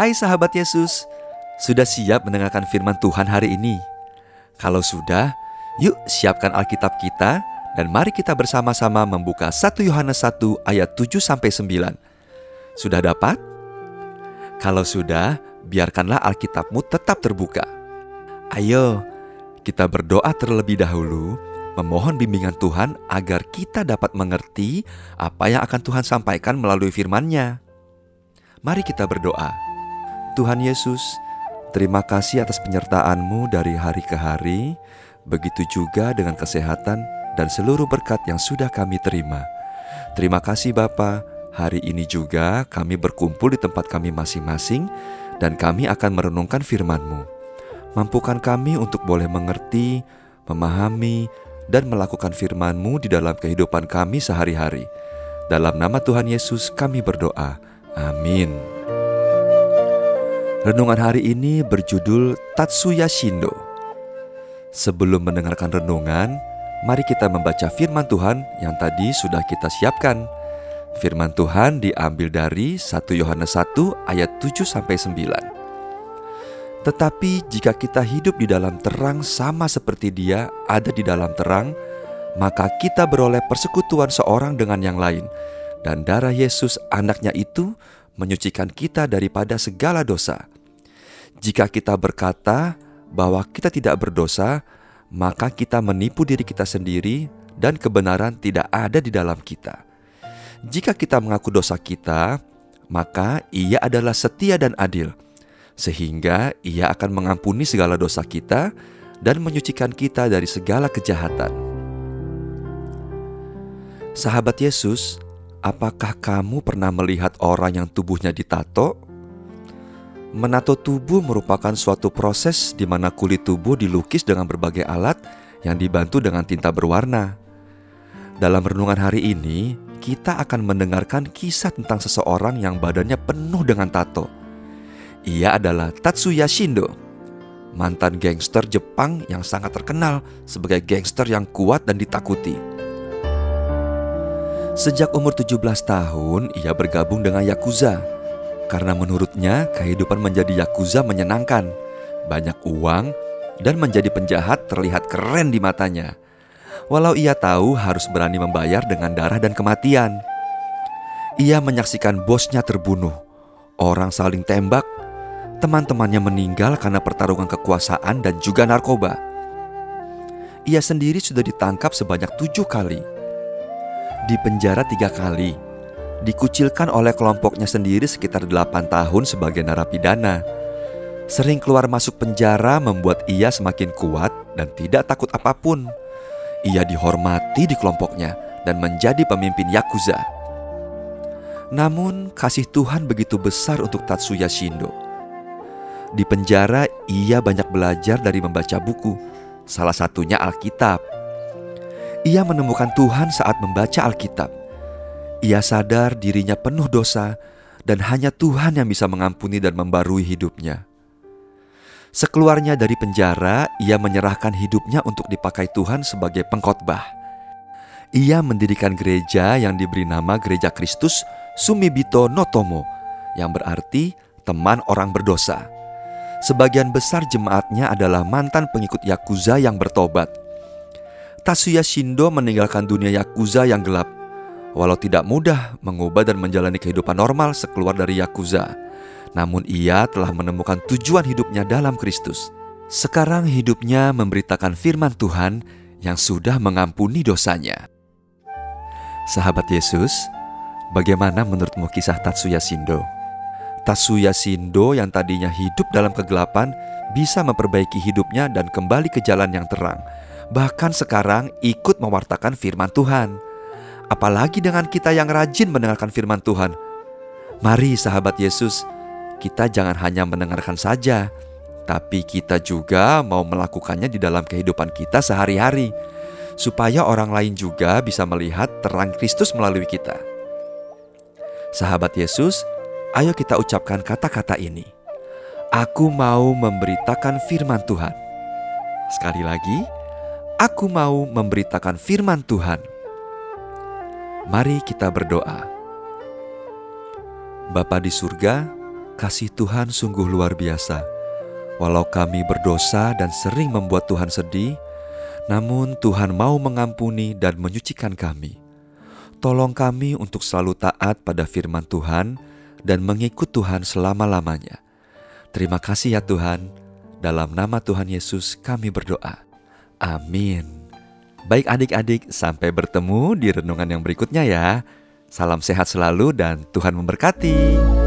Hai sahabat Yesus, sudah siap mendengarkan firman Tuhan hari ini? Kalau sudah, yuk siapkan Alkitab kita dan mari kita bersama-sama membuka 1 Yohanes 1 ayat 7 sampai 9. Sudah dapat? Kalau sudah, biarkanlah Alkitabmu tetap terbuka. Ayo, kita berdoa terlebih dahulu, memohon bimbingan Tuhan agar kita dapat mengerti apa yang akan Tuhan sampaikan melalui firman-Nya. Mari kita berdoa. Tuhan Yesus, terima kasih atas penyertaan-Mu dari hari ke hari, begitu juga dengan kesehatan dan seluruh berkat yang sudah kami terima. Terima kasih Bapa, hari ini juga kami berkumpul di tempat kami masing-masing dan kami akan merenungkan firman-Mu. Mampukan kami untuk boleh mengerti, memahami, dan melakukan firman-Mu di dalam kehidupan kami sehari-hari. Dalam nama Tuhan Yesus kami berdoa. Amin. Renungan hari ini berjudul Tatsuya Shindo. Sebelum mendengarkan renungan, mari kita membaca firman Tuhan yang tadi sudah kita siapkan. Firman Tuhan diambil dari 1 Yohanes 1 ayat 7 sampai 9. Tetapi jika kita hidup di dalam terang sama seperti Dia ada di dalam terang, maka kita beroleh persekutuan seorang dengan yang lain, dan darah Yesus anaknya itu menyucikan kita daripada segala dosa. Jika kita berkata bahwa kita tidak berdosa, maka kita menipu diri kita sendiri dan kebenaran tidak ada di dalam kita. Jika kita mengaku dosa kita, maka Ia adalah setia dan adil, sehingga Ia akan mengampuni segala dosa kita dan menyucikan kita dari segala kejahatan. Sahabat Yesus, apakah kamu pernah melihat orang yang tubuhnya ditato? Menato tubuh merupakan suatu proses di mana kulit tubuh dilukis dengan berbagai alat yang dibantu dengan tinta berwarna. Dalam renungan hari ini, kita akan mendengarkan kisah tentang seseorang yang badannya penuh dengan tato. Ia adalah Tatsuya Shindo, mantan gangster Jepang yang sangat terkenal sebagai gangster yang kuat dan ditakuti. Sejak umur 17 tahun, ia bergabung dengan Yakuza karena menurutnya kehidupan menjadi yakuza menyenangkan, banyak uang, dan menjadi penjahat terlihat keren di matanya. Walau ia tahu harus berani membayar dengan darah dan kematian. Ia menyaksikan bosnya terbunuh, orang saling tembak, teman-temannya meninggal karena pertarungan kekuasaan dan juga narkoba. Ia sendiri sudah ditangkap sebanyak tujuh kali, di penjara tiga kali, dikucilkan oleh kelompoknya sendiri sekitar 8 tahun sebagai narapidana. Sering keluar masuk penjara membuat ia semakin kuat dan tidak takut apa pun. Ia dihormati di kelompoknya dan menjadi pemimpin Yakuza. Namun kasih Tuhan begitu besar untuk Tatsuya Shindo. Di penjara ia banyak belajar dari membaca buku, salah satunya Alkitab. Ia menemukan Tuhan saat membaca Alkitab ia sadar dirinya penuh dosa dan hanya Tuhan yang bisa mengampuni dan membarui hidupnya. Sekeluarnya dari penjara, ia menyerahkan hidupnya untuk dipakai Tuhan sebagai pengkhotbah. Ia mendirikan gereja yang diberi nama Gereja Kristus Sumibito Notomo, yang berarti teman orang berdosa. Sebagian besar jemaatnya adalah mantan pengikut Yakuza yang bertobat. Tatsuya Shindo meninggalkan dunia Yakuza yang gelap Walau tidak mudah mengubah dan menjalani kehidupan normal sekeluar dari Yakuza, namun ia telah menemukan tujuan hidupnya dalam Kristus. Sekarang hidupnya memberitakan firman Tuhan yang sudah mengampuni dosanya. Sahabat Yesus, bagaimana menurutmu kisah Tatsuya Shindo? Tatsuya Shindo yang tadinya hidup dalam kegelapan bisa memperbaiki hidupnya dan kembali ke jalan yang terang. Bahkan sekarang ikut mewartakan firman Tuhan apalagi dengan kita yang rajin mendengarkan firman Tuhan. Mari, sahabat Yesus, kita jangan hanya mendengarkan saja, tapi kita juga mau melakukannya di dalam kehidupan kita sehari-hari, supaya orang lain juga bisa melihat terang Kristus melalui kita. Sahabat Yesus, ayo kita ucapkan kata-kata ini. Aku mau memberitakan firman Tuhan. Sekali lagi, aku mau memberitakan firman Tuhan. Mari kita berdoa. Bapa di surga, Kasih Tuhan sungguh luar biasa. Walau kami berdosa dan sering membuat Tuhan sedih, namun Tuhan mau mengampuni dan menyucikan kami. Tolong kami untuk selalu taat pada firman Tuhan dan mengikut Tuhan selama-lamanya. Terima kasih ya Tuhan. Dalam nama Tuhan Yesus kami berdoa. Amin. Baik adik-adik, sampai bertemu di renungan yang berikutnya ya. Salam sehat selalu dan Tuhan memberkati.